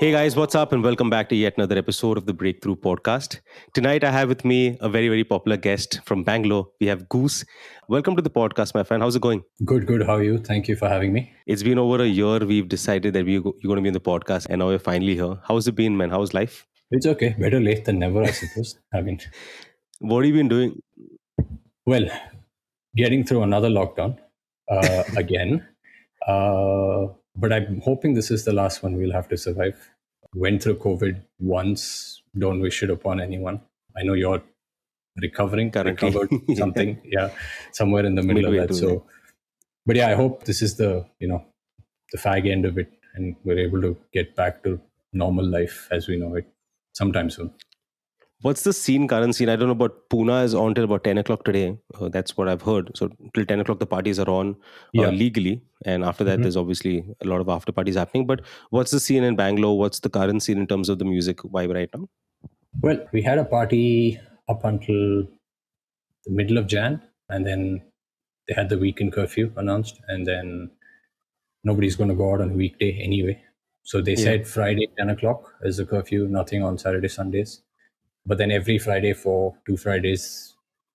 Hey guys, what's up? And welcome back to yet another episode of the Breakthrough Podcast. Tonight I have with me a very, very popular guest from Bangalore. We have Goos. Welcome to the podcast, my friend. How's it going? Good, good. How are you? Thank you for having me. It's been over a year. We've decided that we're going to be in the podcast, and now we're finally here. How's it been, man? How's life? It's okay. Better late than never, I suppose. I mean, what have you been doing? Well, getting through another lockdown uh, again. Uh, but I'm hoping this is the last one we'll have to survive. Went through COVID once. Don't wish it upon anyone. I know you're recovering, Currently. recovered something, yeah, somewhere in the middle Midway of that. So, but yeah, I hope this is the you know the fag end of it, and we're able to get back to normal life as we know it sometime soon. What's the scene, current scene? I don't know, but Pune is on till about 10 o'clock today. Uh, that's what I've heard. So till 10 o'clock, the parties are on uh, Yeah. legally. And after that, Mhm. there's obviously a lot of after parties happening. But what's the scene in Bangalore? What's the current scene in terms of the music vibe right now? Well, we had a party up until the middle of Jan, and then they had the weekend curfew announced, and then nobody's going to go out on a weekday anyway. So they Yeah. said Friday, 10 o'clock is the curfew, nothing on Saturday, Sundays. But then every Friday for two Fridays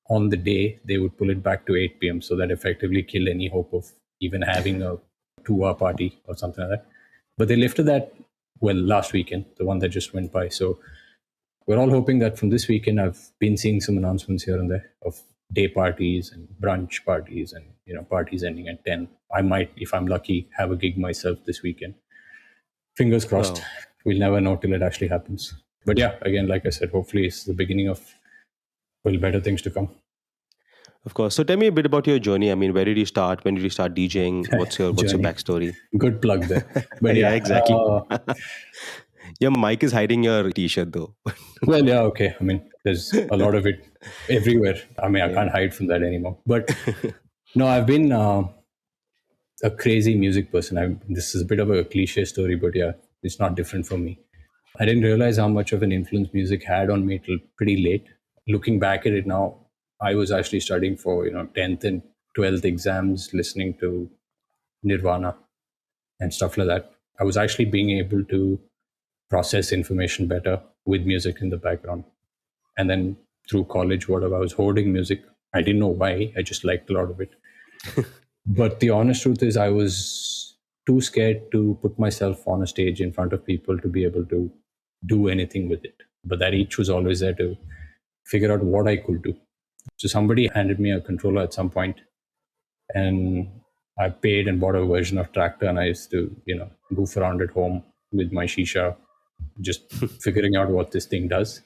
on the day, they would pull it back to 8 p.m. So that effectively killed any hope of even having a two hour party or something like that. But they lifted that, well, last weekend, the one that just went by. So we're all hoping that from this weekend i've been seeing some announcements here and there of day parties and brunch parties and you know parties ending at 10 i might if i'm lucky have a gig myself this weekend fingers crossed Wow. we'll never know till it actually happens but yeah again like i said hopefully it's the beginning of well better things to come Of course. So tell me a bit about your journey. I mean, where did you start? When did you start DJing? What's your what's your backstory? good plug there but Yeah, yeah, exactly. uh, Your mic is hiding your t-shirt though. well yeah okay i mean there's a lot of it everywhere i mean i Yeah. can't hide from that anymore but no i've been uh, a crazy music person i this is a bit of a cliche story but yeah it's not different for me i didn't realize how much of an influence music had on me till pretty late looking back at it now i was actually studying for you know 10th and 12th exams listening to nirvana and stuff like that i was actually being able to process information better with music in the background. And then through college, whatever, I was hoarding music. I didn't know why. I just liked a lot of it. but the honest truth is, I was too scared to put myself on a stage in front of people to be able to do anything with it. But that itch was always there to figure out what I could do. So somebody handed me a controller at some point, and I paid and bought a version of Traktor, and I used to, you know, goof around at home with my shisha, just figuring out what this thing does.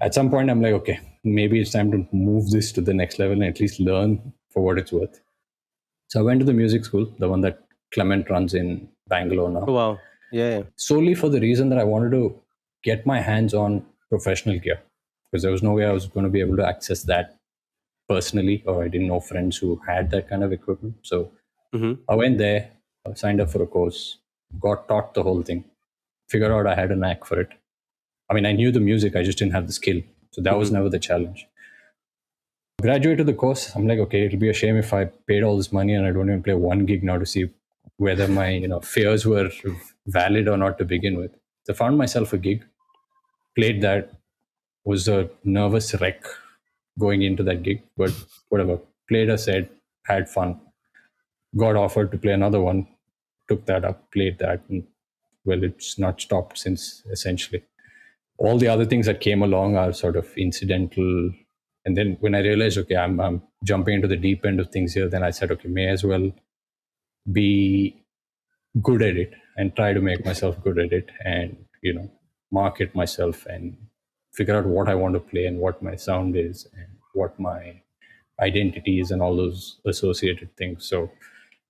At some point, I'm like, okay, maybe it's time to move this to the next level and at least learn for what it's worth. So I went to the music school, the one that Clement runs in Bangalore now wow. Yeah. solely for the reason that I wanted to get my hands on professional gear because there was no way I was going to be able to access that personally, or I didn't know friends who had that kind of equipment. So Mhm. I went there, uh, signed up for a course, got taught the whole thing, figured out I had a knack for it. I mean, I knew the music, I just didn't have the skill. So that was Mhm. never the challenge. Graduated the course. I'm like, okay, it'll be a shame if I paid all this money and I don't even play one gig now to see whether my you know fears were valid or not to begin with. So I found myself a gig, played that, was a nervous wreck going into that gig, but whatever. Played a set, had fun, got offered to play another one, took that up, played that, and well, it's not stopped since essentially. All the other things that came along are sort of incidental. And then when I realized, okay, I'm, I'm jumping into the deep end of things here, then I said, okay, may as well be good at it and try to make myself good at it and you know market myself and figure out what i want to play and what my sound is and what my identity is and all those associated things. So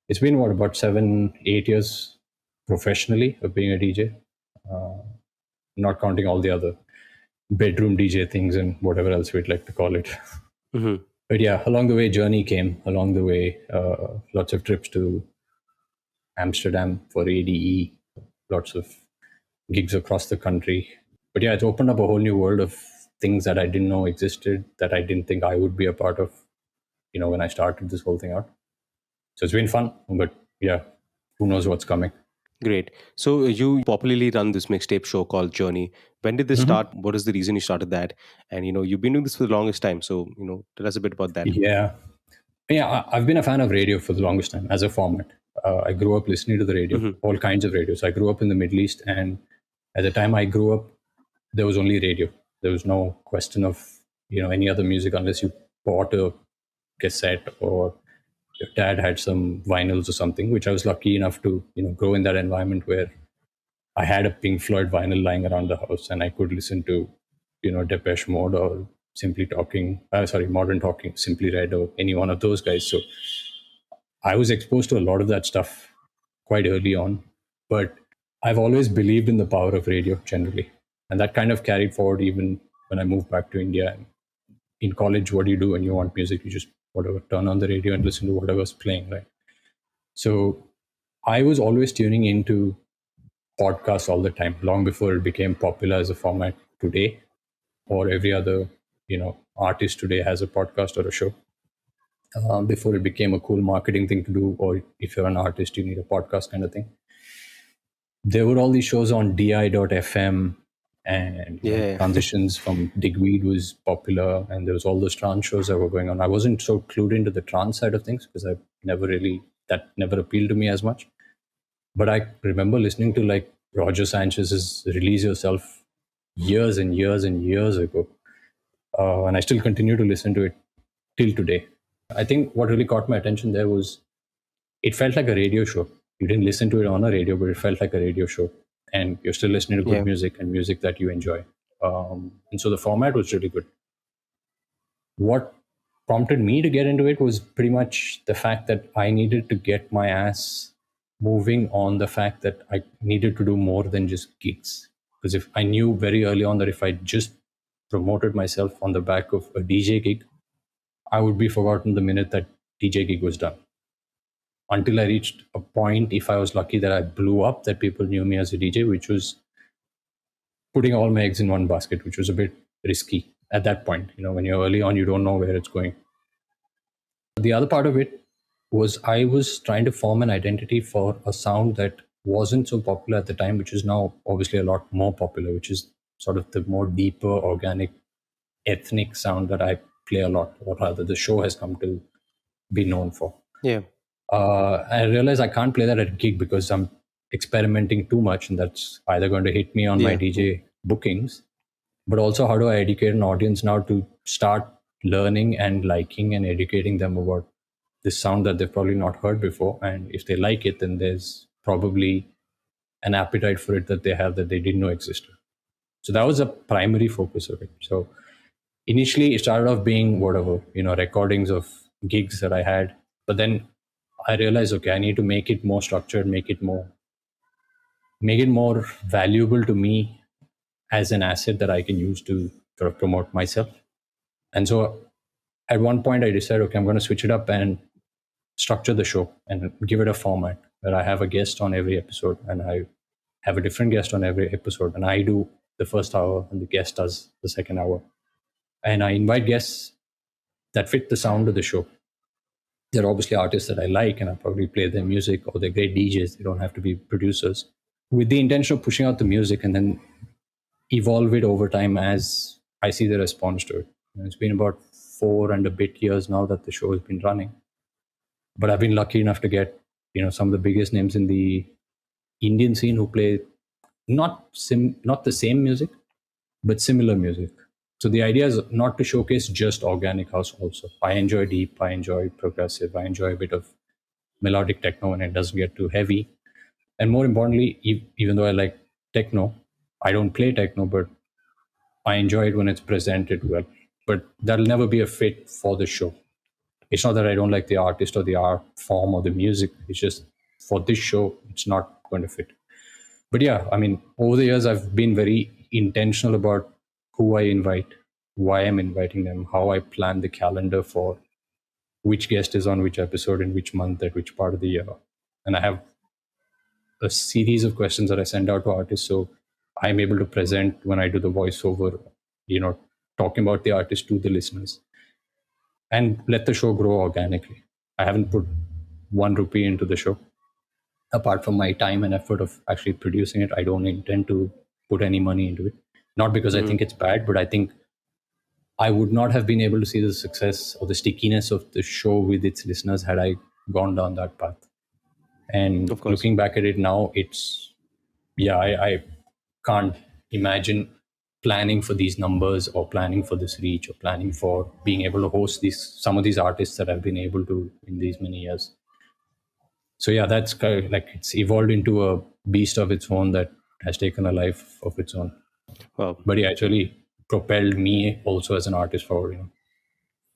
it's been what about seven eight years professionally of being a dj uh, not counting all the other bedroom dj things and whatever else we'd like to call it. Mhm. but yeah along the way journey came. Along the way uh, lots of trips to amsterdam for ade lots of gigs across the country but yeah it's opened up a whole new world of things that i didn't know existed that i didn't think i would be a part of you know when i started this whole thing out so it's been fun but yeah who knows what's coming Great. So you popularly run this mixtape show called Journey. When did this Mhm. start? What is the reason you started that? And you know, you've been doing this for the longest time. So you know, tell us a bit about that. Yeah. Yeah, I've been a fan of radio for the longest time as a format. Uh, I grew up listening to the radio, Mhm. all kinds of radios. I grew up in the Middle East, and at the time I grew up, there was only radio. There was no question of you know any other music unless you bought a cassette or your dad had some vinyls or something. Which I was lucky enough to you know grow in that environment where I had a Pink Floyd vinyl lying around the house, and I could listen to you know Depeche Mode or Simply Talking, uh, sorry, Modern Talking, Simply Red, or any one of those guys. So I was exposed to a lot of that stuff quite early on, but I've always believed in the power of radio generally, and that kind of carried forward even when I moved back to India. In college, what do you do when you want music? You just whatever turn on the radio and listen to whatever's playing, right? So I was always tuning into podcasts all the time, long before it became popular as a format today, or every other you know artist today has a podcast or a show um, before it became a cool marketing thing to do or if you're an artist you need a podcast kind of thing. There were all these shows on di.fm and Yeah. transitions from digweed was popular and there was all those trance shows that were going on. I wasn't so clued into the trance side of things because i never really that never appealed to me as much. But i remember listening to like roger sanchez's release yourself years and years and years ago uh, and i still continue to listen to it till today I think what really caught my attention there was it felt like a radio show. You didn't listen to it on a radio, but it felt like a radio show. And you're still listening to good Yeah. music and music that you enjoy. Um, and so the format was really good. What prompted me to get into it was pretty much the fact that I needed to get my ass moving on the fact that I needed to do more than just gigs. Because if I knew very early on that if I just promoted myself on the back of a DJ gig, I would be forgotten the minute that DJ gig was done. Until I reached a point, if I was lucky that I blew up, that people knew me as a DJ, which was putting all my eggs in one basket, which was a bit risky at that point. You know, when you're early on, you don't know where it's going. The other part of it was I was trying to form an identity for a sound that wasn't so popular at the time, which is now obviously a lot more popular, which is sort of the more deeper, organic, ethnic sound that I play a lot, or rather the show has come to be known for. Yeah. Uh, I realize I can't play that at a gig because I'm experimenting too much, and that's either going to hit me on my DJ bookings, but also how do I educate an audience now to start learning and liking and educating them about this sound that they've probably not heard before, and if they like it, then there's probably an appetite for it that they have that they didn't know existed. So that was a primary focus of it. So initially it started off being whatever you know recordings of gigs that i had. But then i realized okay i need to make it more structured make it more make it more valuable to me as an asset that i can use to sort of promote myself. And so at one point i decided okay i'm going to switch it up and structure the show and give it a format where i have a guest on every episode and i have a different guest on every episode. And i do the first hour and the guest does the second hour and I invite guests that fit the sound of the show. They're obviously artists that I like, and I probably play their music, or they're great DJs. They don't have to be producers. With the intention of pushing out the music and then evolve it over time as I see the response to it. And it's been about four and a bit years now that the show has been running. But I've been lucky enough to get, you know, some of the biggest names in the Indian scene who play not sim not the same music, but similar music. So the idea is not to showcase just organic house also. I enjoy deep, I enjoy progressive, I enjoy a bit of melodic techno when it doesn't get too heavy. And more importantly, even though I like techno, I don't play techno, but I enjoy it when it's presented well. But that'll never be a fit for the show. It's not that I don't like the artist or the art form or the music. It's just for this show, it's not going to fit. But yeah, I mean, over the years, I've been very intentional about who I invite, why I'm inviting them, how I plan the calendar for which guest is on which episode in which month at which part of the year. And I have a series of questions that I send out to artists. So I'm able to present when I do the voiceover, you know, talking about the artist to the listeners and let the show grow organically. I haven't put one rupee into the show. apart from my time and effort of actually producing it, I don't intend to put any money into it. Not because Mhm. I think it's bad, but I think I would not have been able to see the success or the stickiness of the show with its listeners had I gone down that path. And looking back at it now, it's yeah, I, I can't imagine planning for these numbers or planning for this reach or planning for being able to host these some of these artists that I've been able to in these many years. So yeah, that's kind of like it's evolved into a beast of its own that has taken a life of its own. Wow. But yeah, actually propelled me also as an artist forward, you know,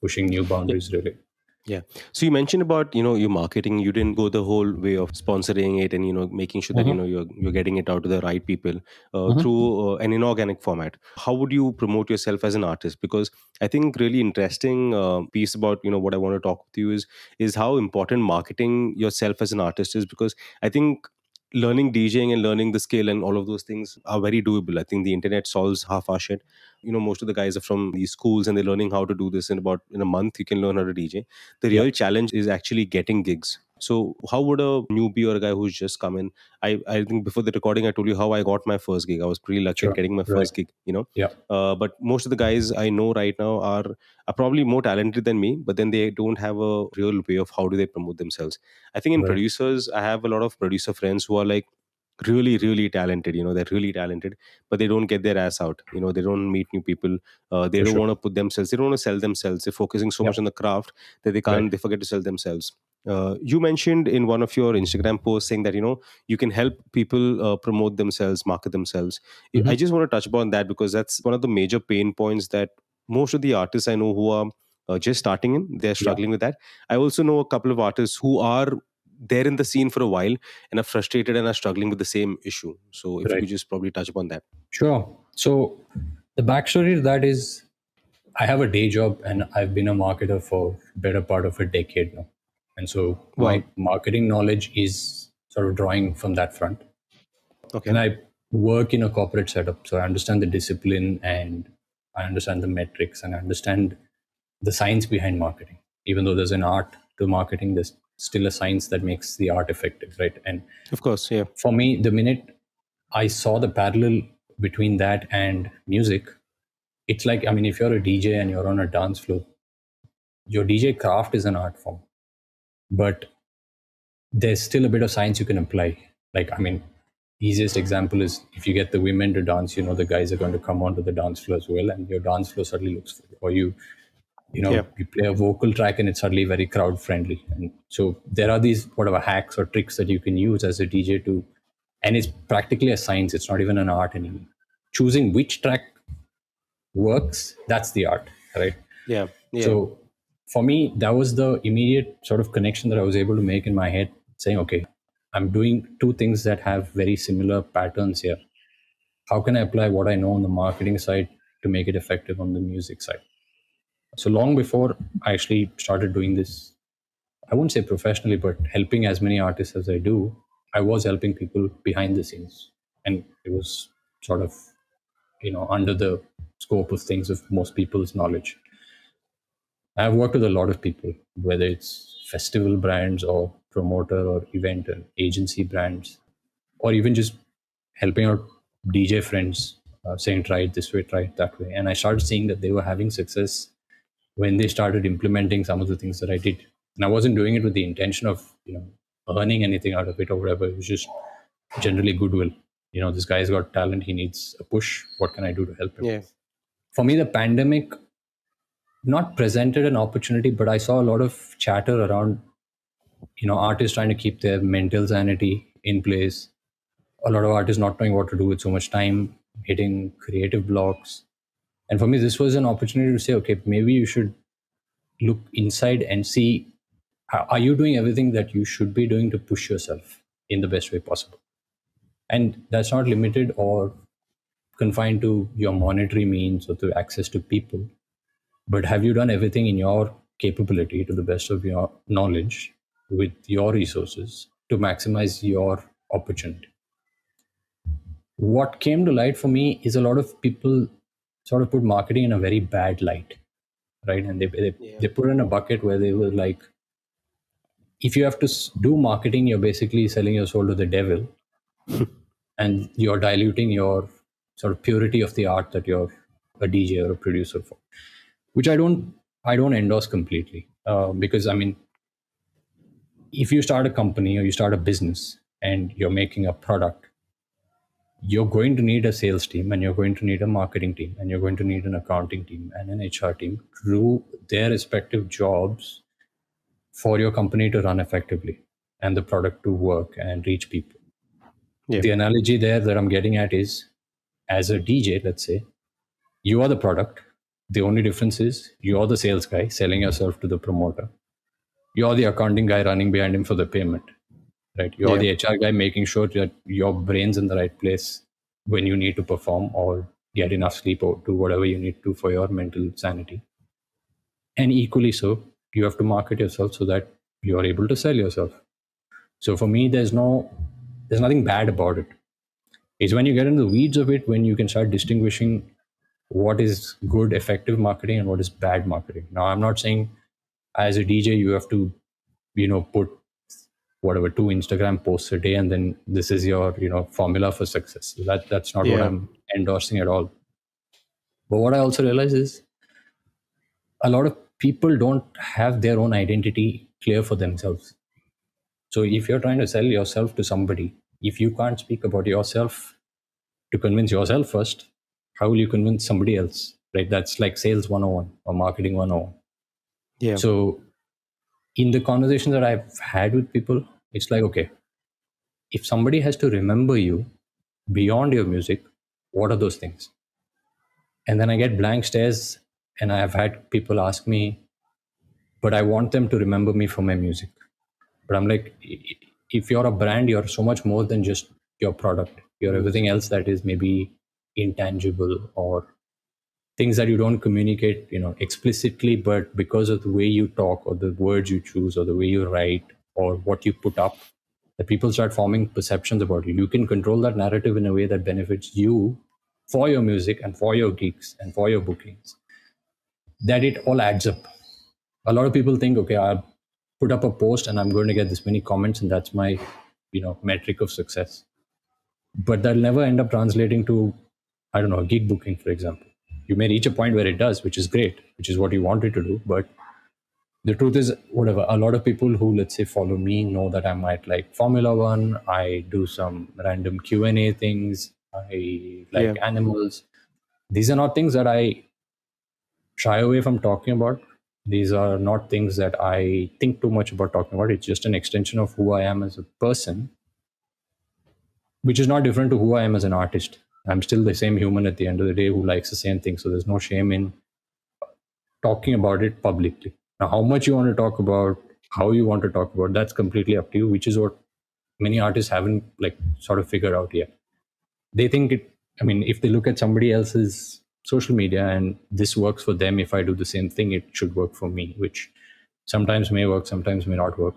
pushing new boundaries really. Yeah. So you mentioned about you know your marketing. You didn't go the whole way of sponsoring it and you know making sure that you Mhm. know you're you're getting it out to the right people uh, Mhm. through uh, an inorganic format. How would you promote yourself as an artist? Because I think really interesting uh, piece about you know what I want to talk with you is is how important marketing yourself as an artist is. Because I think learning DJing and learning the skill and all of those things are very doable. I think the internet solves half our shit. You know, most of the guys are from these schools and they're learning how to do this in about in a month. You can learn how to DJ the real challenge is actually getting gigs so how would a newbie or a guy who's just come in i i think before the recording i told you how i got my first gig i was pretty lucky Sure. getting my Right. first gig you know Yeah. uh, but most of the guys i know right now are are probably more talented than me but then they don't have a real way of how do they promote themselves i think in Right. producers i have a lot of producer friends who are like really really talented you know they're really talented but they don't get their ass out you know they don't meet new people uh, they For don't sure. want to put themselves they don't want to sell themselves they're focusing so Yeah. much on the craft that they can't Right. they forget to sell themselves uh, you mentioned in one of your instagram posts saying that you know you can help people uh, promote themselves market themselves I- Mhm. i just want to touch upon that because that's one of the major pain points that most of the artists i know who are uh, just starting in they're struggling with that i also know a couple of artists who are there in the scene for a while and are frustrated and are struggling with the same issue so if you could just probably touch upon that Sure. So the backstory to that is I have a day job and I've been a marketer for better part of a decade now. And so my marketing knowledge is sort of drawing from that front. okay And I work in a corporate setup. So I understand the discipline and I understand the metrics and I understand the science behind marketing. Even though there's an art to marketing, there's still a science that makes the art effective, right? And of course yeah for me, the minute I saw the parallel between that and music, it's like, I mean, if you're a DJ and you're on a dance floor, your DJ craft is an art form, but there's still a bit of science you can apply. Like, I mean, easiest example is if you get the women to dance, you know, the guys are going to come onto the dance floor as well, and your dance floor suddenly looks. Or you, you know, Yeah. you play a vocal track and it's suddenly very crowd friendly. And so there are these whatever hacks or tricks that you can use as a DJ to, and it's practically a science. It's not even an art anymore. Choosing which track works, that's the art, right? yeah yeah So for me, that was the immediate sort of connection that I was able to make in my head, saying, okay, I'm doing two things that have very similar patterns here. How can I apply what I know on the marketing side to make it effective on the music side? So long before I actually started doing this, I wouldn't say professionally, but helping as many artists as I do, I was helping people behind the scenes. And it was sort of, you know, under the scope of things of most people's knowledge. I've worked with a lot of people, whether it's festival brands or promoter or event and agency brands, or even just helping out DJ friends, uh, saying try it this way, try it that way. And I started seeing that they were having success when they started implementing some of the things that I did. And I wasn't doing it with the intention of you know earning anything out of it or whatever. It was just generally goodwill. You know, this guy's got talent. He needs a push. What can I do to help him? yeah for me the pandemic not presented an opportunity but i saw a lot of chatter around you know artists trying to keep their mental sanity in place. A lot of artists not knowing what to do with so much time hitting creative blocks. And for me this was an opportunity to say okay maybe you should look inside and see are you doing everything that you should be doing to push yourself in the best way possible? And that's not limited or confined to your monetary means or to access to people but have you done everything in your capability to the best of your knowledge with your resources to maximize your opportunity? What came to light for me is a lot of people sort of put marketing in a very bad light right? And they they, Yeah. they put in a bucket where they were like if you have to do marketing, you're basically selling your soul to the devil, and you're diluting your sort of purity of the art that you're a DJ or a producer for, which I don't I don't endorse completely uh, because I mean, if you start a company or you start a business and you're making a product, you're going to need a sales team and you're going to need a marketing team and you're going to need an accounting team and an HR team to do their respective jobs for your company to run effectively and the product to work and reach people. Yeah. The analogy there that I'm getting at is as a DJ, let's say, you are the product. The only difference is you're the sales guy selling yourself to the promoter. You're the accounting guy running behind him for the payment, right? You're yeah. the HR guy making sure that your brain's in the right place when you need to perform or get enough sleep or do whatever you need to for your mental sanity. And equally so, you have to market yourself so that you are able to sell yourself so for me there's no there's nothing bad about it it's when you get into the weeds of it when you can start distinguishing what is good effective marketing and what is bad marketing now i'm not saying as a dj you have to you know put whatever two instagram posts a day and then this is your you know formula for success that that's not yeah. what i'm endorsing at all but what i also realize is a lot of people don't have their own identity clear for themselves. So if you're trying to sell yourself to somebody, if you can't speak about yourself to convince yourself first, how will you convince somebody else? Right? That's like sales 101 or marketing 101. Yeah. So in the conversations that I've had with people, it's like, okay, if somebody has to remember you beyond your music, what are those things? And then I get blank stares and I have had people ask me, but I want them to remember me for my music. But I'm like, if you're a brand, you're so much more than just your product. You're everything else that is maybe intangible or things that you don't communicate, you know, explicitly, but because of the way you talk or the words you choose or the way you write or what you put up, that people start forming perceptions about you. You can control that narrative in a way that benefits you for your music and for your gigs and for your bookings that it all adds up. A lot of people think, okay, I'll put up a post and I'm going to get this many comments, and that's my, you know, metric of success. But that'll never end up translating to, I don't know, gig booking, for example. You may reach a point where it does, which is great, which is what you wanted to do. But the truth is, whatever. A lot of people who, let's say, follow me know that I might like Formula One. I do some random Q and A things. I like yeah. animals. These are not things that I shy away from talking about. These are not things that I think too much about talking about. It's just an extension of who I am as a person, which is not different to who I am as an artist. I'm still the same human at the end of the day who likes the same thing. So there's no shame in talking about it publicly. Now, how much you want to talk about, how you want to talk about, that's completely up to you, which is what many artists haven't like sort of figured out yet. They think it, I mean, if they look at somebody else's social media and this works for them if i do the same thing it should work for me which sometimes may work sometimes may not work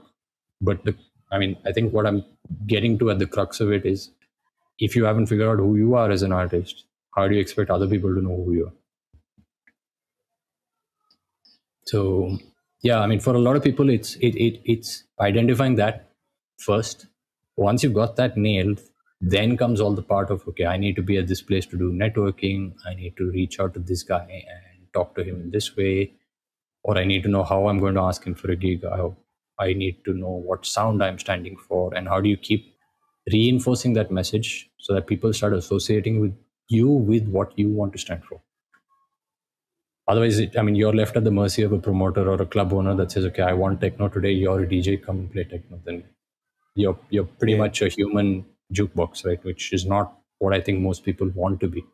but the, i mean i think what i'm getting to at the crux of it is if you haven't figured out who you are as an artist how do you expect other people to know who you are? So yeah i mean for a lot of people it's it, it it's identifying that first. Once you've got that nailed then comes all the part of okay i need to be at this place to do networking. I need to reach out to this guy and talk to him in this way. Or i need to know how i'm going to ask him for a gig. I, I need to know what sound i'm standing for and how do you keep reinforcing that message so that people start associating with you with what you want to stand for otherwise it, i mean you're left at the mercy of a promoter or a club owner that says okay i want techno today you're a dj come and play techno then you're you're pretty yeah. much a human jukebox, right? Which is not what I think most people want to be.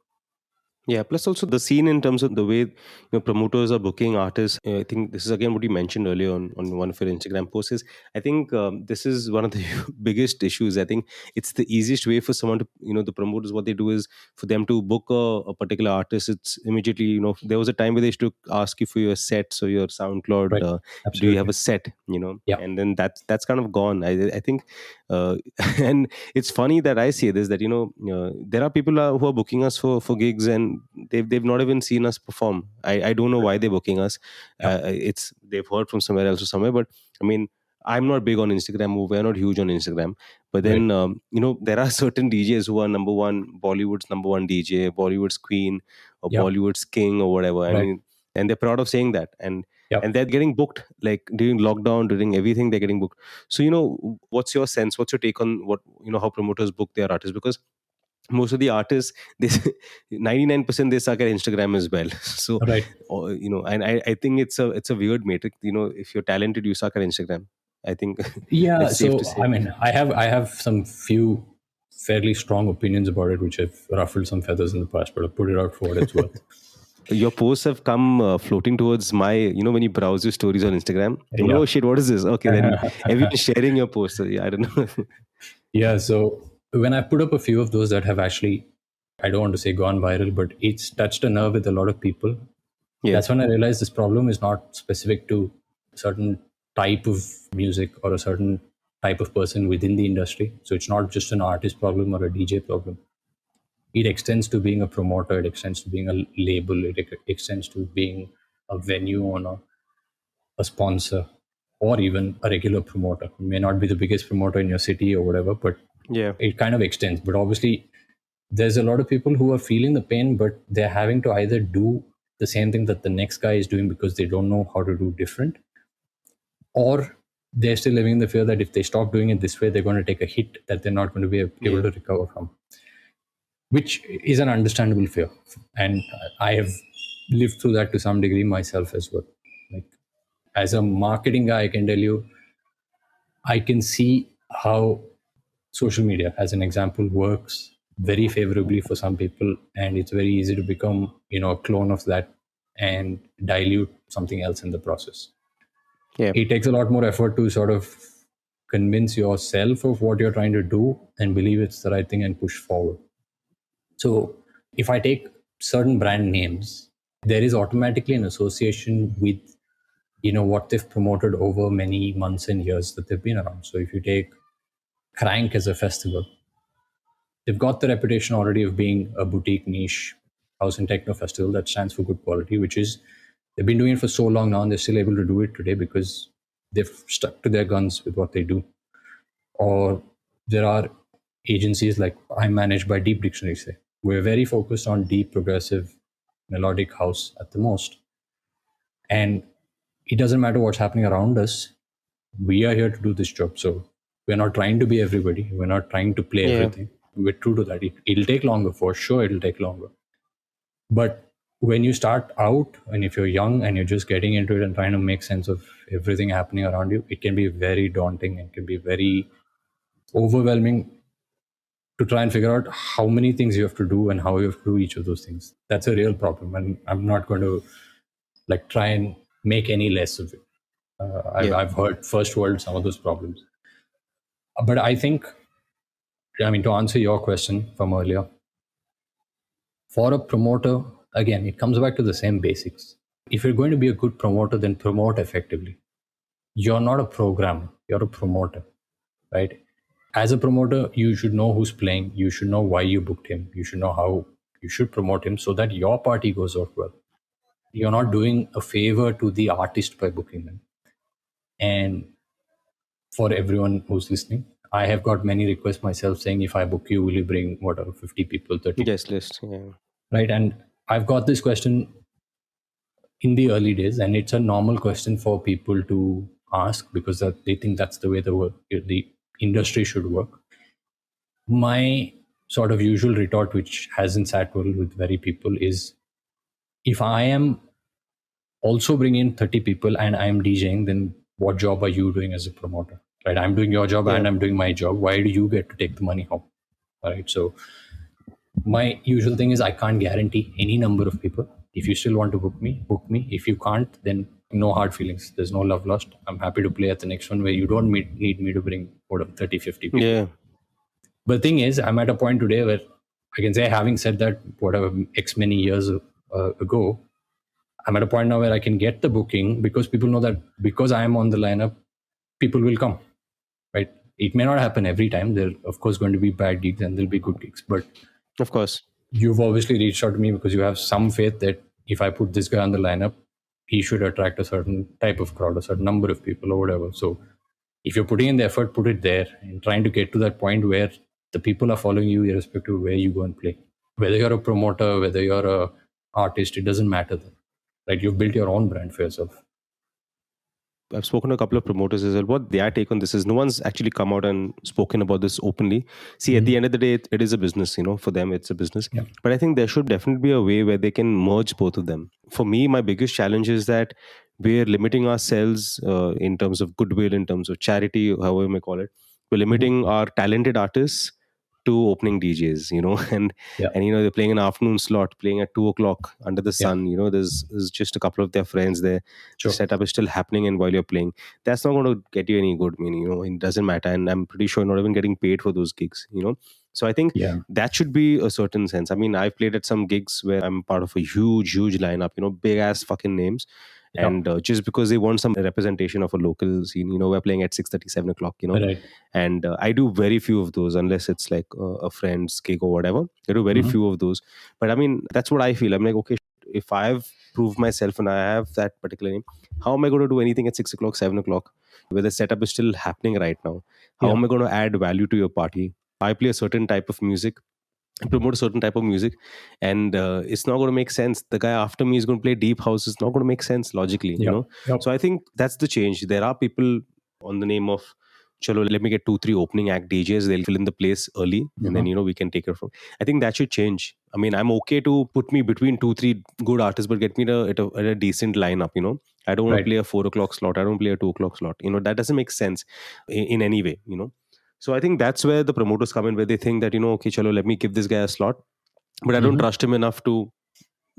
Yeah, plus also the scene in terms of the way you know promoters are booking artists. I think this is again what you mentioned earlier on, on one of your Instagram posts. Is I think um, this is one of the biggest issues. I think it's the easiest way for someone to you know the promoters what they do is for them to book a, a particular artist. It's immediately you know there was a time where they used to ask you for your set, so your SoundCloud. Right. Uh, do you have a set? You know, yeah. and then that's that's kind of gone. I I think, uh, and it's funny that I say this that you know uh, there are people who are booking us for for gigs and they've they've not even seen us perform. I I don't know why they're booking us. Yeah. Uh, it's they've heard from somewhere else or somewhere, but I mean. I'm not big on Instagram. We're not huge on Instagram. But then, right. um, you know, there are certain DJs who are number one, Bollywood's number one DJ, Bollywood's queen, or yep. Bollywood's king, or whatever. Right. I mean, and they're proud of saying that. And yep. and they're getting booked like during lockdown, during everything, they're getting booked. So, you know, what's your sense? What's your take on what you know how promoters book their artists? Because most of the artists they 99% they suck at instagram as well so right you know and I, I think it's a it's a weird matrix you know if you're talented you suck at instagram I think. Yeah. so I mean, I have I have some few fairly strong opinions about it, which have ruffled some feathers in the past, but I'll put it out for what it's worth. Your posts have come uh, floating towards my, you know, when you browse your stories on Instagram. Yeah. Oh shit, what is this? Okay, then everyone's sharing your posts. So, yeah, I don't know. yeah. So when I put up a few of those that have actually, I don't want to say gone viral, but it's touched a nerve with a lot of people. Yeah. That's when I realized this problem is not specific to certain type of music or a certain type of person within the industry. So it's not just an artist problem or a DJ problem. It extends to being a promoter, it extends to being a label, it extends to being a venue owner, a sponsor, or even a regular promoter. You may not be the biggest promoter in your city or whatever, but yeah, it kind of extends. But obviously, there's a lot of people who are feeling the pain, but they're having to either do the same thing that the next guy is doing because they don't know how to do different or they're still living in the fear that if they stop doing it this way, they're going to take a hit that they're not going to be able yeah. to recover from, which is an understandable fear. And I have lived through that to some degree myself as well. Like, as a marketing guy, I can tell you, I can see how social media, as an example, works very favorably for some people, and it's very easy to become, you know, a clone of that and dilute something else in the process. Yeah. it takes a lot more effort to sort of convince yourself of what you're trying to do and believe it's the right thing and push forward. So if i take certain brand names there is automatically an association with you know what they've promoted over many months and years that they've been around. So if you take crank as a festival. They've got the reputation already of being a boutique niche house and techno festival that stands for good quality which is they've been doing it for so long now and they're still able to do it today because they've stuck to their guns with what they do. Or there are agencies like i'm managed by deep dictionary say. We're very focused on deep progressive melodic house at the most. And it doesn't matter what's happening around us. We are here to do this job. So we're not trying to be everybody. We're not trying to play yeah. everything. We're true to that. It, it'll take longer. For sure it'll take longer. But when you start out and if you're young and you're just getting into it and trying to make sense of everything happening around you it can be very daunting and can be very overwhelming to try and figure out how many things you have to do and how you have to do each of those things. That's a real problem and i'm not going to like try and make any less of it. Uh, I've, yeah. I've heard first world some of those problems but i think i mean to answer your question from earlier for a promoter again, it comes back to the same basics. If you're going to be a good promoter, then promote effectively. You're not a programmer, you're a promoter, right? As a promoter, you should know who's playing, you should know why you booked him, you should know how you should promote him so that your party goes off well. You're not doing a favor to the artist by booking them. And for everyone who's listening, I have got many requests myself saying, if I book you, will you bring whatever 50 people, 30 guest list? Yeah. Right. And I've got this question in the early days, and it's a normal question for people to ask because they think that's the way the work, the industry should work. My sort of usual retort, which hasn't sat well with very people, is if I am also bringing in 30 people and I'm DJing, then what job are you doing as a promoter? Right? I'm doing your job yeah. and I'm doing my job. Why do you get to take the money home? all right So my usual thing is I can't guarantee any number of people. If you still want to book me, book me. If you can't, then no hard feelings. There's no love lost. I'm happy to play at the next one where you don't meet, need me to bring whatever 30, 50 people. Yeah. But the thing is, I'm at a point today where I can say, having said that, whatever X many years uh, ago, I'm at a point now where I can get the booking because people know that because I am on the lineup, people will come. It may not happen every time. There, are, of course, going to be bad gigs and there'll be good gigs, but of course. You've obviously reached out to me because you have some faith that if I put this guy on the lineup, he should attract a certain type of crowd, a certain number of people, or whatever. So if you're putting in the effort, put it there and trying to get to that point where the people are following you irrespective of where you go and play. Whether you're a promoter, whether you're a artist, it doesn't matter. Then, right? You've built your own brand for yourself. I've spoken to a couple of promoters as well. What their take on this is no one's actually come out and spoken about this openly. See, mm-hmm. at the mm-hmm. end of the day, it, it is a business, you know, for them, it's a business. Yeah. But I think there should definitely be a way where they can merge both of them. For me, my biggest challenge is that we're limiting ourselves uh, in terms of goodwill, in terms of charity, however you may call it. We're mm-hmm. limiting mm-hmm. our talented artists two opening DJs, you know, and yeah. and you know they're playing an afternoon slot, playing at two o'clock under the sun. Yeah. You know, there's, there's just a couple of their friends there. Sure. The setup is still happening, and while you're playing, that's not going to get you any good. I mean, you know, it doesn't matter, and I'm pretty sure not even getting paid for those gigs. You know, so I think yeah. that should be a certain sense. I mean, I've played at some gigs where I'm part of a huge, huge lineup. You know, big ass fucking names yeah. and uh, just because they want some representation of a local scene you know we're playing at 6 7 o'clock you know right. and uh, i do very few of those unless it's like uh, a friend's gig or whatever i do very mm-hmm. few of those but i mean that's what i feel i'm like okay if i've proved myself and i have that particular name how am i going to do anything at 6 o'clock 7 o'clock where the setup is still happening right now how yeah. am i going to add value to your party i play a certain type of music promote a certain type of music and uh, it's not going to make sense the guy after me is going to play deep house it's not going to make sense logically yep. you know yep. so i think that's the change there are people on the name of chalo let me get two three opening act djs they'll fill in the place early mm-hmm. and then mm-hmm. you know we can take it from i think that should change i mean i'm okay to put me between two three good artists but get me to, at, a, at a decent lineup you know i don't want right. to play a four o'clock slot i don't play a two o'clock slot you know that doesn't make sense in, in any way you know so I think that's where the promoters come in, where they think that, you know, okay, chalo, let me give this guy a slot. But I don't mm-hmm. trust him enough to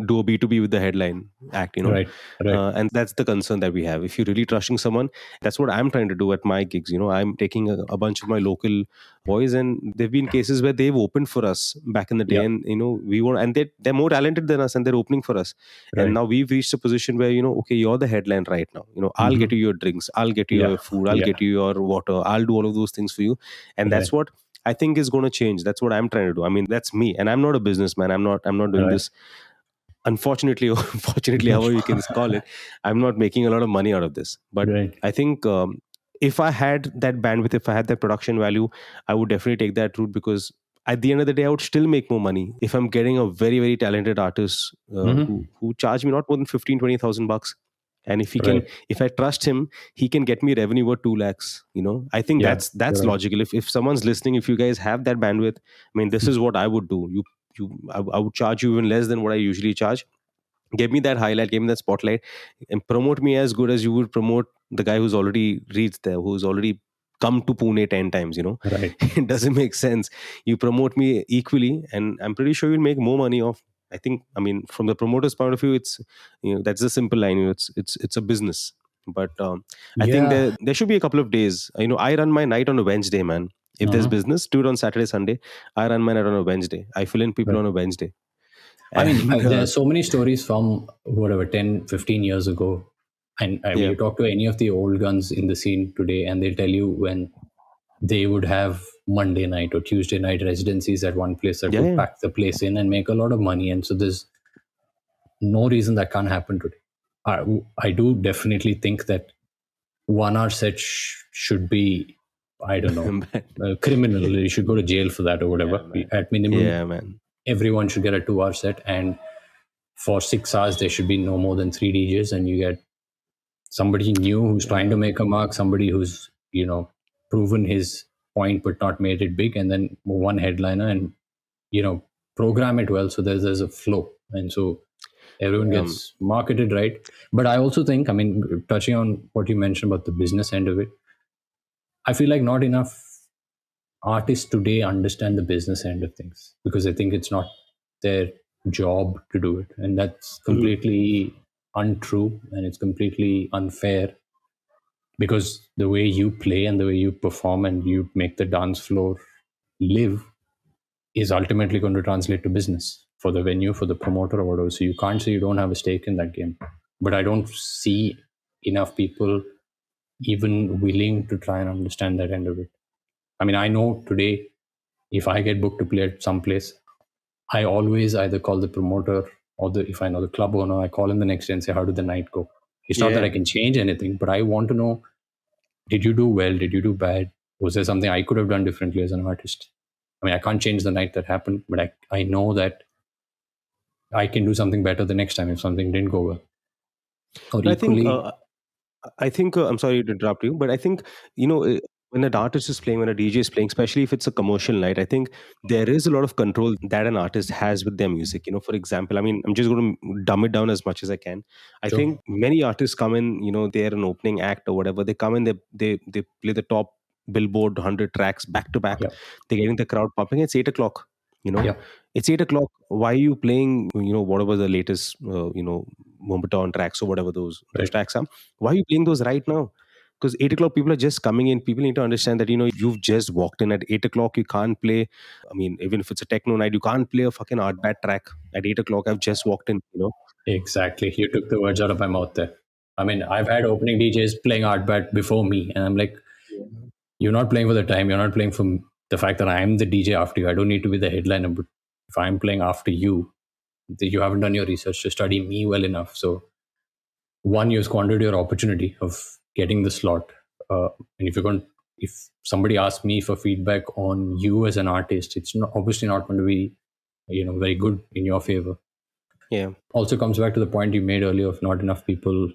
do a B2B with the headline act, you know. Right. right. Uh, and that's the concern that we have. If you're really trusting someone, that's what I'm trying to do at my gigs. You know, I'm taking a, a bunch of my local boys, and there've been cases where they've opened for us back in the day, yeah. and you know, we want, and they they're more talented than us, and they're opening for us. Right. And now we've reached a position where you know, okay, you're the headline right now. You know, I'll mm-hmm. get you your drinks, I'll get you yeah. your food, I'll yeah. get you your water, I'll do all of those things for you, and right. that's what. I think is going to change. That's what I'm trying to do. I mean, that's me, and I'm not a businessman. I'm not. I'm not doing this unfortunately or fortunately however you can call it i'm not making a lot of money out of this but right. i think um, if i had that bandwidth if i had that production value i would definitely take that route because at the end of the day i would still make more money if i'm getting a very very talented artist uh, mm-hmm. who, who charge me not more than 15 20000 bucks and if he right. can if i trust him he can get me revenue worth 2 lakhs you know i think yeah, that's that's right. logical if, if someone's listening if you guys have that bandwidth i mean this mm-hmm. is what i would do you you I, I would charge you even less than what I usually charge. Give me that highlight, give me that spotlight, and promote me as good as you would promote the guy who's already reached there, who's already come to Pune 10 times, you know. Right. it doesn't make sense. You promote me equally, and I'm pretty sure you'll make more money off. I think, I mean, from the promoter's point of view, it's you know that's a simple line. You know, it's it's it's a business. But um, I yeah. think there there should be a couple of days. You know, I run my night on a Wednesday, man. If uh-huh. there's business, do it on Saturday, Sunday. I run mine on a Wednesday. I fill in people right. on a Wednesday. I mean, uh, there are so many stories from whatever 10, 15 years ago. And I mean, yeah. you talk to any of the old guns in the scene today, and they'll tell you when they would have Monday night or Tuesday night residencies at one place that yeah, would yeah. pack the place in and make a lot of money. And so there's no reason that can't happen today. I, I do definitely think that one hour set sh- should be I don't know, criminal. You should go to jail for that or whatever. Yeah, At minimum, yeah, man. Everyone should get a two-hour set, and for six hours there should be no more than three DJs, and you get somebody new who's yeah. trying to make a mark, somebody who's you know proven his point but not made it big, and then one headliner, and you know program it well so there's there's a flow, and so everyone gets um, marketed right. But I also think, I mean, touching on what you mentioned about the business end of it I feel like not enough artists today understand the business end of things because I think it's not their job to do it. And that's hmm. completely mm-hmm. untrue and it's completely unfair because the way you play and the way you perform and you make the dance floor live is ultimately going to translate to business for the venue, for the promoter, or whatever. So you can't say you don't have a stake in that game. But I don't see enough people even willing to try and understand that end of it. I mean, I know today if I get booked to play at some place, I always either call the promoter or the if I know the club owner, I call him the next day and say, How did the night go? It's yeah. not that I can change anything, but I want to know did you do well? Did you do bad? Was there something I could have done differently as an artist? I mean, I can't change the night that happened, but I, I know that I can do something better the next time if something didn't go well. Or I think, uh, I think, uh, I'm sorry to interrupt you, but I think, you know, uh, when an artist is playing, when a DJ is playing, especially if it's a commercial night, I think there is a lot of control that an artist has with their music. You know, for example, I mean, I'm just going to dumb it down as much as I can. I sure. think many artists come in, you know, they're an opening act or whatever. They come in, they they they play the top Billboard 100 tracks back to back. They're getting the crowd pumping. It's eight o'clock. You know, yeah. it's eight o'clock. Why are you playing? You know, whatever the latest, uh, you know, Moombahton tracks or whatever those, right. those tracks are. Why are you playing those right now? because 8 o'clock people are just coming in people need to understand that you know you've just walked in at 8 o'clock you can't play i mean even if it's a techno night you can't play a fucking Artbat track at 8 o'clock i've just walked in you know exactly you took the words out of my mouth there i mean i've had opening djs playing Artbat before me and i'm like you're not playing for the time you're not playing for the fact that i'm the dj after you i don't need to be the headliner but if i'm playing after you you haven't done your research to study me well enough so one you squandered your opportunity of getting the slot. Uh, and if you're going, if somebody asks me for feedback on you as an artist, it's not, obviously not going to be, you know, very good in your favor. Yeah. Also comes back to the point you made earlier of not enough people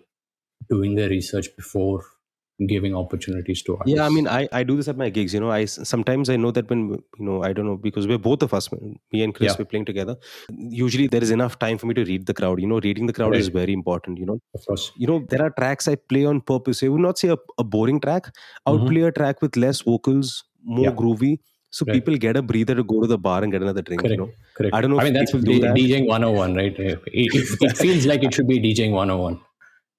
doing their research before giving opportunities to artists. Yeah, I mean, I, I do this at my gigs. You know, I sometimes I know that when you know I don't know because we're both of us, me and Chris, yeah. we're playing together. Usually, there is enough time for me to read the crowd. You know, reading the crowd right. is very important. You know, of course. You know, there are tracks I play on purpose. I would not say a, a boring track. I would mm-hmm. play a track with less vocals, more yeah. groovy. So right. people get a breather to go to the bar and get another drink. Correct. You know, Correct. I don't know. I mean, that's D- that. DJing 101, right? It, it feels like it should be DJing 101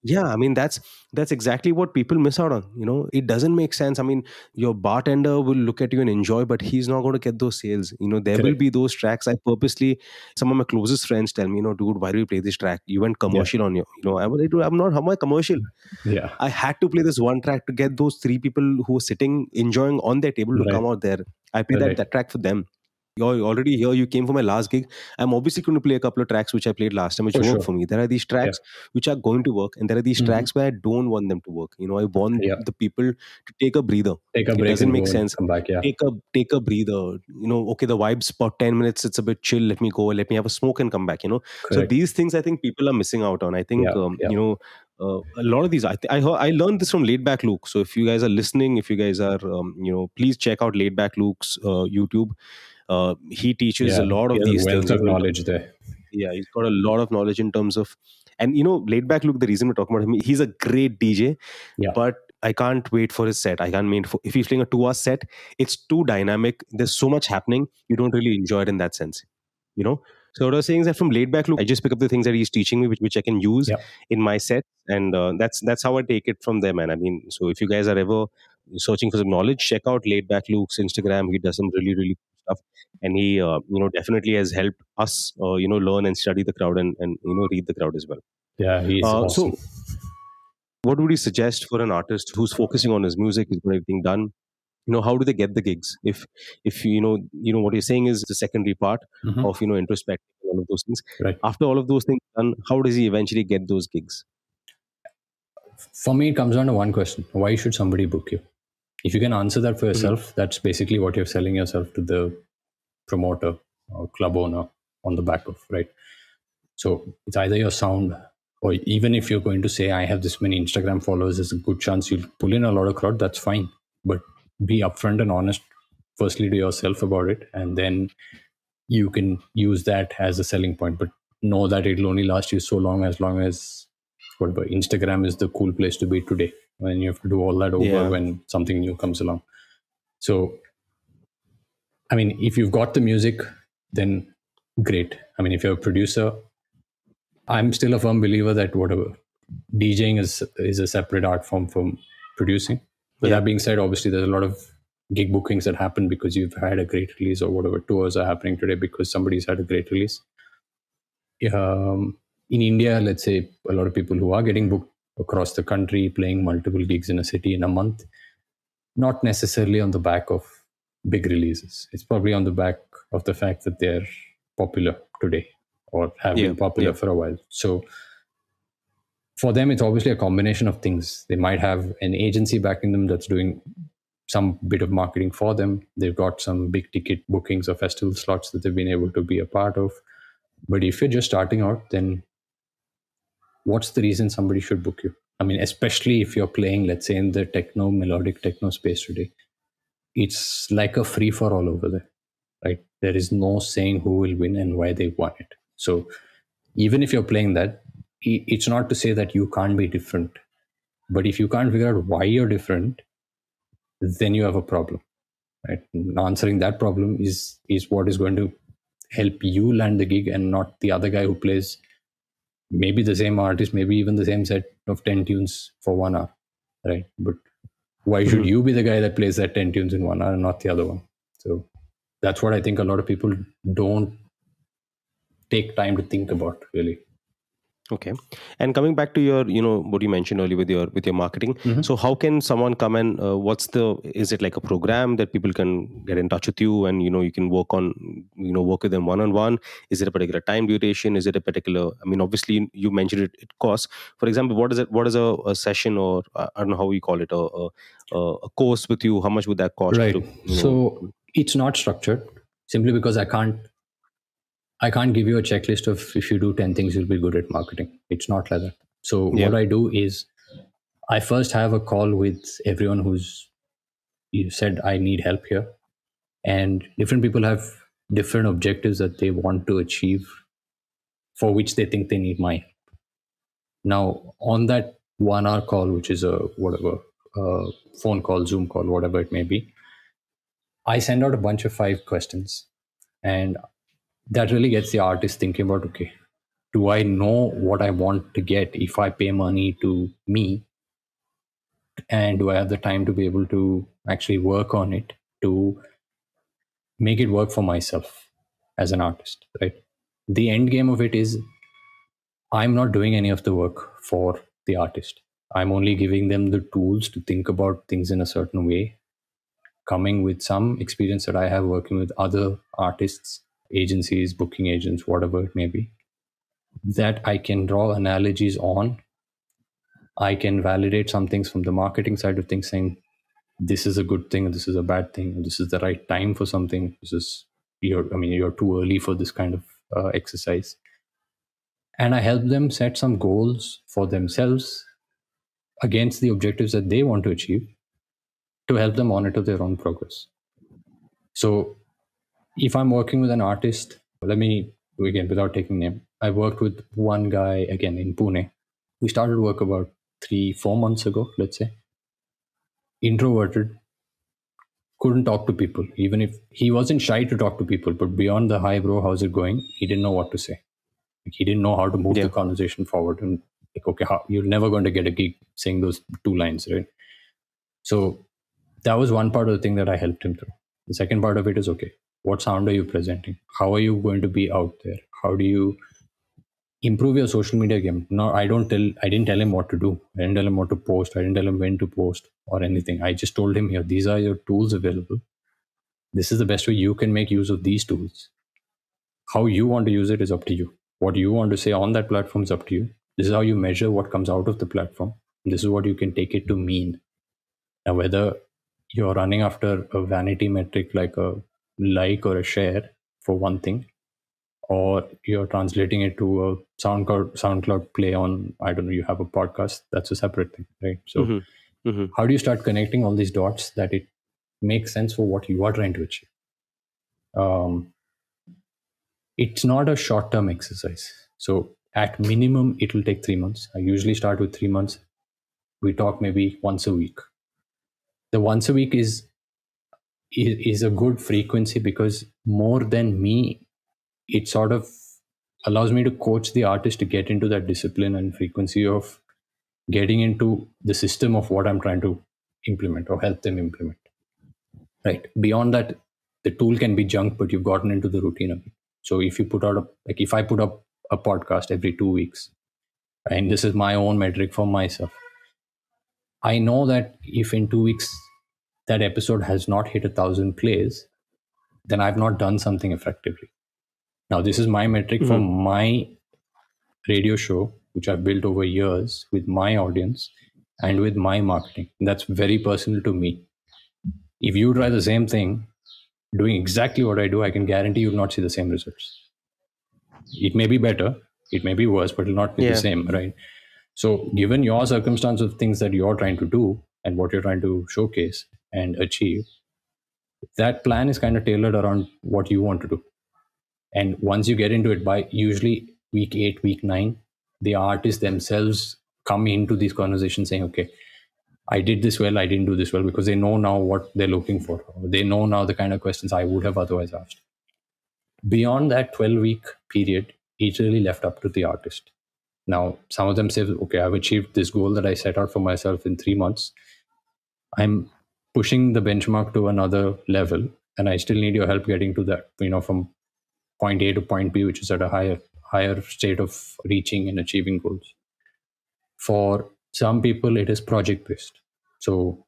yeah i mean that's that's exactly what people miss out on you know? It doesn't make sense. I mean your bartender will look at you and enjoy but he's not going to get those sales. You know there Correct. will be those tracks. I purposely some of my closest friends tell me you know dude why do we play this track? You went commercial yeah. on your you know i'm like i'm not how am i commercial. Yeah. I had to play this one track to get those three people who were sitting enjoying on their table to right. come out there. I played right. that, that track for them you're already here. You came for my last gig. I'm obviously going to play a couple of tracks which I played last time, which for worked sure. for me. There are these tracks yeah. which are going to work, and there are these mm-hmm. tracks where I don't want them to work. You know, I want yeah. the people to take a breather. Take a break. It doesn't make sense. Come back. Yeah. Take a take a breather. You know, okay, the vibes about ten minutes. It's a bit chill. Let me go. Let me have a smoke and come back. You know. Correct. So these things I think people are missing out on. I think. Um, you know. Uh, a lot of these I, th- I I learned this from Laid Back Luke. So if you guys are listening, if you guys are um, you know, please check out Laid Back Luke's uh, YouTube uh, he teaches yeah, a lot of these wealth things. of knowledge there. Yeah, he's got a lot of knowledge in terms of, and you know, laid back. Look, the reason we're talking about him, he's a great DJ. Yeah. But I can't wait for his set. I can't wait for if he's playing a two-hour set. It's too dynamic. There's so much happening. You don't really enjoy it in that sense. You know. So what I was saying is that from Laid Back Luke, I just pick up the things that he's teaching me, which, which I can use yeah. in my set, and uh, that's that's how I take it from there, man. I mean, so if you guys are ever searching for some knowledge, check out Laid Back Luke's Instagram. He does some really really stuff. And he uh, you know definitely has helped us uh, you know learn and study the crowd and, and you know read the crowd as well. Yeah he's uh, awesome. so what would you suggest for an artist who's focusing on his music he's got everything done? You know how do they get the gigs? If if you know you know what you're saying is the secondary part mm-hmm. of you know introspective all of those things. Right. After all of those things done how does he eventually get those gigs? For me it comes down to one question. Why should somebody book you if you can answer that for mm-hmm. yourself mm-hmm. that's basically what you're selling yourself to the promoter or club owner on the back of right so it's either your sound or even if you're going to say i have this many instagram followers there's a good chance you'll pull in a lot of crowd that's fine but be upfront and honest firstly to yourself about it and then you can use that as a selling point but know that it'll only last you so long as long as whatever instagram is the cool place to be today when you have to do all that over yeah. when something new comes along. So, I mean, if you've got the music, then great. I mean, if you're a producer, I'm still a firm believer that whatever DJing is is a separate art form from producing. But yeah. that being said, obviously there's a lot of gig bookings that happen because you've had a great release or whatever tours are happening today because somebody's had a great release. Um, in India, let's say a lot of people who are getting booked across the country, playing multiple gigs in a city in a month, not necessarily on the back of big releases. It's probably on the back of the fact that they're popular today or have yeah, been popular yeah. for a while. So for them, it's obviously a combination of things. They might have an agency backing them that's doing some bit of marketing for them. They've got some big ticket bookings or festival slots that they've been able to be a part of. But if you're just starting out, then what's the reason somebody should book you? I mean, especially if you're playing, let's say, in the techno, melodic techno space today, it's like a free for all over there, right? There is no saying who will win and why they won it. So even if you're playing that, it's not to say that you can't be different. But if you can't figure out why you're different, then you have a problem. Right? answering that problem is is what is going to help you land the gig and not the other guy who plays maybe the same artist, maybe even the same set of 10 tunes for one hour. Right. But why should mm-hmm. you be the guy that plays that 10 tunes in one hour and not the other one? So that's what I think a lot of people don't take time to think about really. Okay. And coming back to your, you know, what you mentioned earlier with your with your marketing. Mm-hmm. So how can someone come and uh, what's the is it like a program that people can get in touch with you and you know you can work on you know work with them one on one? Is it a particular time duration? Is it a particular? I mean, obviously you mentioned it. It costs. For example, what is it? What is a, a session or I don't know how we call it a, a, a course with you? How much would that cost? Right. To, you know? So it's not structured simply because I can't I can't give you a checklist of if you do 10 things, you'll be good at marketing. It's not like that. So, yeah. what I do is I first have a call with everyone who's you said, I need help here. And different people have different objectives that they want to achieve for which they think they need my help. Now, on that one hour call, which is a whatever, phone call, Zoom call, whatever it may be, I send out a bunch of five questions and that really gets the artist thinking about okay do i know what i want to get if i pay money to me? And do i have the time to be able to actually work on it to make it work for myself as an artist right? The end game of it is i'm not doing any of the work for the artist. I'm only giving them the tools to think about things in a certain way coming with some experience that i have working with other artists agencies, booking agents, whatever it may be, that I can draw analogies on. I can validate some things from the marketing side of things, saying this is a good thing, this is a bad thing, this is the right time for something. This is you're, I mean, you're too early for this kind of uh, exercise. And I help them set some goals for themselves against the objectives that they want to achieve to help them monitor their own progress. So if I'm working with an artist, let me again without taking name. I worked with one guy again in Pune. We started work about three, four months ago, let's say. Introverted, couldn't talk to people, even if he wasn't shy to talk to people, but beyond the hi bro, how's it going? He didn't know what to say. Like, he didn't know how to move yeah. the conversation forward. And like, okay, how, you're never going to get a gig saying those two lines, right? So that was one part of the thing that I helped him through. The second part of it is okay, what sound are you presenting? How are you going to be out there? How do you improve your social media game? No i don't tell i didn't tell him what to do. I didn't tell him what to post. I didn't tell him when to post or anything. I just told him here these are your tools available. This is the best way you can make use of these tools. How you want to use it is up to you. What you want to say on that platform is up to you. This is how you measure what comes out of the platform. This is what you can take it to mean. Now whether you're running after a vanity metric like a like or a share for one thing or you're translating it to a SoundCloud SoundCloud play on I don't know you have a podcast that's a separate thing right? So mm-hmm. Mm-hmm. how do you start connecting all these dots that it makes sense for what you are trying to achieve? Um, it's not a short term exercise. So at minimum it will take 3 months. I usually start with 3 months. We talk maybe once a week. The once a week is is is a good frequency because more than me it sort of allows me to coach the artist to get into that discipline and frequency of getting into the system of what i'm trying to implement or help them implement. Right. Beyond that the tool can be junk but you've gotten into the routine of it. So if you put out a like if i put up a podcast every two weeks and this is my own metric for myself i know that if in two weeks that episode has not hit a thousand plays, then I've not done something effectively. Now, this is my metric mm-hmm. for my radio show. which I've built over years with my audience and with my marketing. And that's very personal to me. If you try the same thing, doing exactly what I do, I can guarantee you'll not see the same results. It may be better, it may be worse, but it'll not be Yeah. the same, right? So, given your circumstance of things that you're trying to do and what you're trying to showcase and achieve, that plan is kind of tailored around what you want to do. And once you get into it, by usually week eight, week nine, the artists themselves come into these conversations saying, okay, I did this well, I didn't do this well, because they know now what they're looking for. They know now the kind of questions I would have otherwise asked. Beyond that 12 week period, it's really left up to the artist. Now, some of them say, okay, I've achieved this goal that I set out for myself in three months. I'm pushing the benchmark to another level, and I still need your help getting to that, you know, from point A to point B, which is at a higher higher state of reaching and achieving goals. For some people, it is project based. So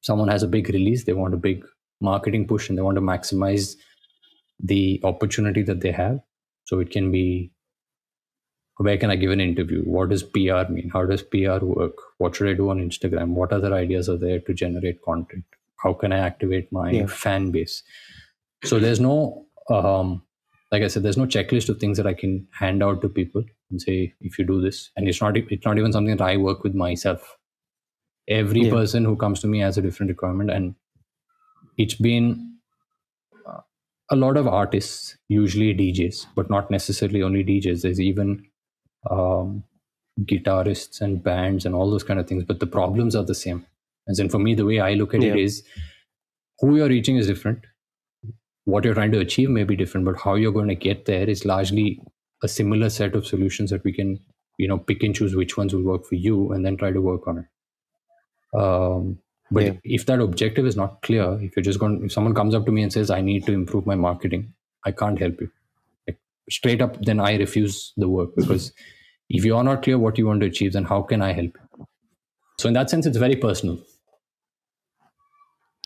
someone has a big release, they want a big marketing push, and they want to maximize the opportunity that they have. So it can be where can I give an interview? What does PR mean? How does PR work? What should I do on Instagram? What other ideas are there to generate content? How can I activate my Yeah. fan base? So there's no, um, like I said, there's no checklist of things that I can hand out to people and say, if you do this, and it's not, it's not even something that I work with myself. Every Yeah. person who comes to me has a different requirement, and it's been uh, a lot of artists, usually DJs, but not necessarily only DJs. There's even um, guitarists and bands and all those kind of things, but the problems are the same. As in, for me, the way I look at it Yeah. is who you're reaching is different. What you're trying to achieve may be different, but how you're going to get there is largely a similar set of solutions that we can, you know, pick and choose which ones will work for you and then try to work on it. Um, but Yeah. if that objective is not clear, if you're just going, if someone comes up to me and says, I need to improve my marketing, I can't help you. Like, straight up, then I refuse the work because if you're not clear what you want to achieve, then how can I help? So, in that sense, it's very personal.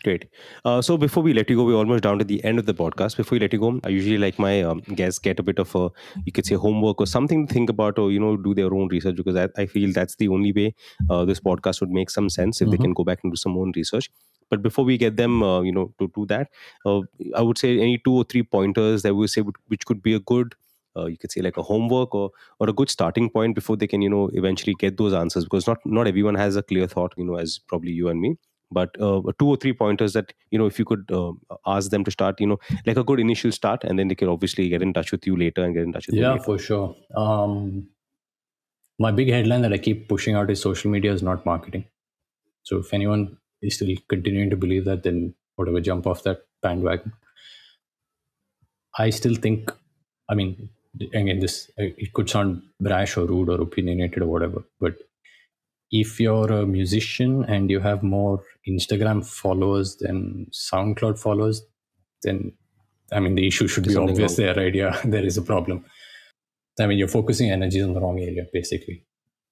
Great. Uh, so before we let you go, we're almost down to the end of the podcast. Before we let you go, I usually like my um, guests get a bit of a, you could say, homework or something to think about, or you know, do their own research because I, I feel that's the only way uh, this podcast would make some sense if they Mhm. can go back and do some own research. But before we get them, uh, you know, to do that, uh, I would say any two or three pointers that we say would, which could be a good. Uh, you could say like a homework or or a good starting point before they can you know eventually get those answers because not not everyone has a clear thought you know as probably you and me but uh, two or three pointers that you know if you could uh, ask them to start you know like a good initial start and then they can obviously get in touch with you later and get in touch with Yeah, for sure. Um, my big headline that I keep pushing out is social media is not marketing. So if anyone is still continuing to believe that, then whatever, jump off that bandwagon. I still think, I mean, again, this uh, it could sound brash or rude or opinionated or whatever, but if you're a musician and you have more Instagram followers than SoundCloud followers, then I mean the issue should There's be obvious wrong. there, right? Yeah, there is a problem. I mean, you're focusing energies on the wrong area, basically.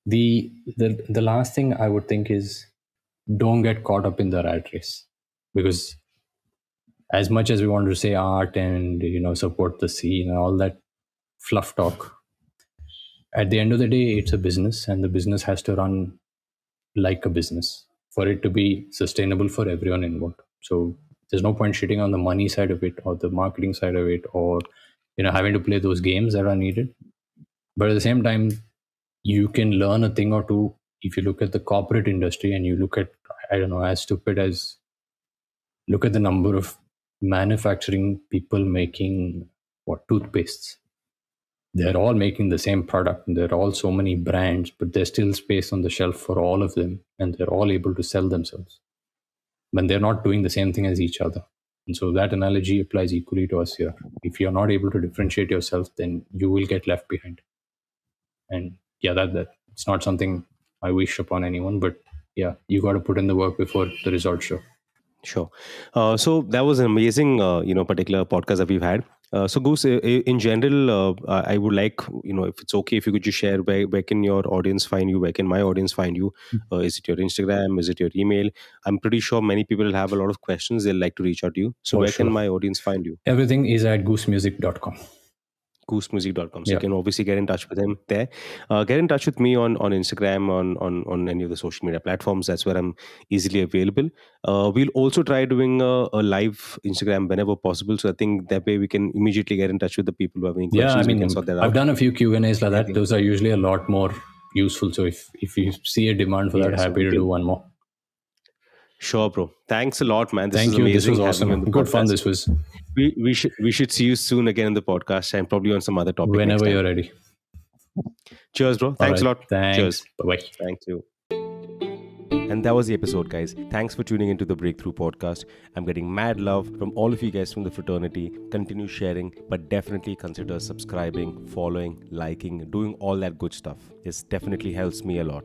The the the last thing I would think is don't get caught up in the rat race because as much as we want to say art and you know support the scene and all that fluff talk. At the end of the day it's a business and the business has to run like a business for it to be sustainable for everyone involved. So there's no point shitting on the money side of it or the marketing side of it or you know having to play those games that are needed. But at the same time you can learn a thing or two if you look at the corporate industry and you look at i don't know as stupid as look at the number of manufacturing people making what toothpastes they're all making the same product and there are all so many brands but there's still space on the shelf for all of them and they're all able to sell themselves. But they're not doing the same thing as each other. And so that analogy applies equally to us here. If you're not able to differentiate yourself then you will get left behind. And yeah that, that it's not something i wish upon anyone but yeah you got to put in the work before the results show. Sure. Uh, so that was an amazing, uh, you know, particular podcast that we've had. Uh, so Goos, in general, uh, I would like, you know, if it's okay, if you could just share where, where can your audience find you? Where can my audience find you? Uh, is it your Instagram? Is it your email? I'm pretty sure many people will have a lot of questions. They'll like to reach out to you. So For where sure. can my audience find you? everything is at goosmusic.com goosmusic.com. So Yeah. you can obviously get in touch with him there. Uh, get in touch with me on on Instagram, on on on any of the social media platforms. That's where I'm easily available. Uh, we'll also try doing a, a live Instagram whenever possible. So I think that way we can immediately get in touch with the people who have any Yeah. I mean, that. I've done a few Q and A's like that. Those are usually a lot more useful. So if if you see a demand for that, Yeah, so happy to do one more. Sure, bro. Thanks a lot, man. This Thank you. amazing. This was awesome. Good fun. This was. We, we should we should see you soon again in the podcast and probably on some other topic. Whenever you're ready. Cheers, bro. Thanks a lot. Thanks. Cheers. Bye bye. Thank you. And that was the episode, guys. Thanks for tuning into the Brkthru Podcast. I'm getting mad love from all of you guys from the fraternity. Continue sharing, but definitely consider subscribing, following, liking, doing all that good stuff. This definitely helps me a lot.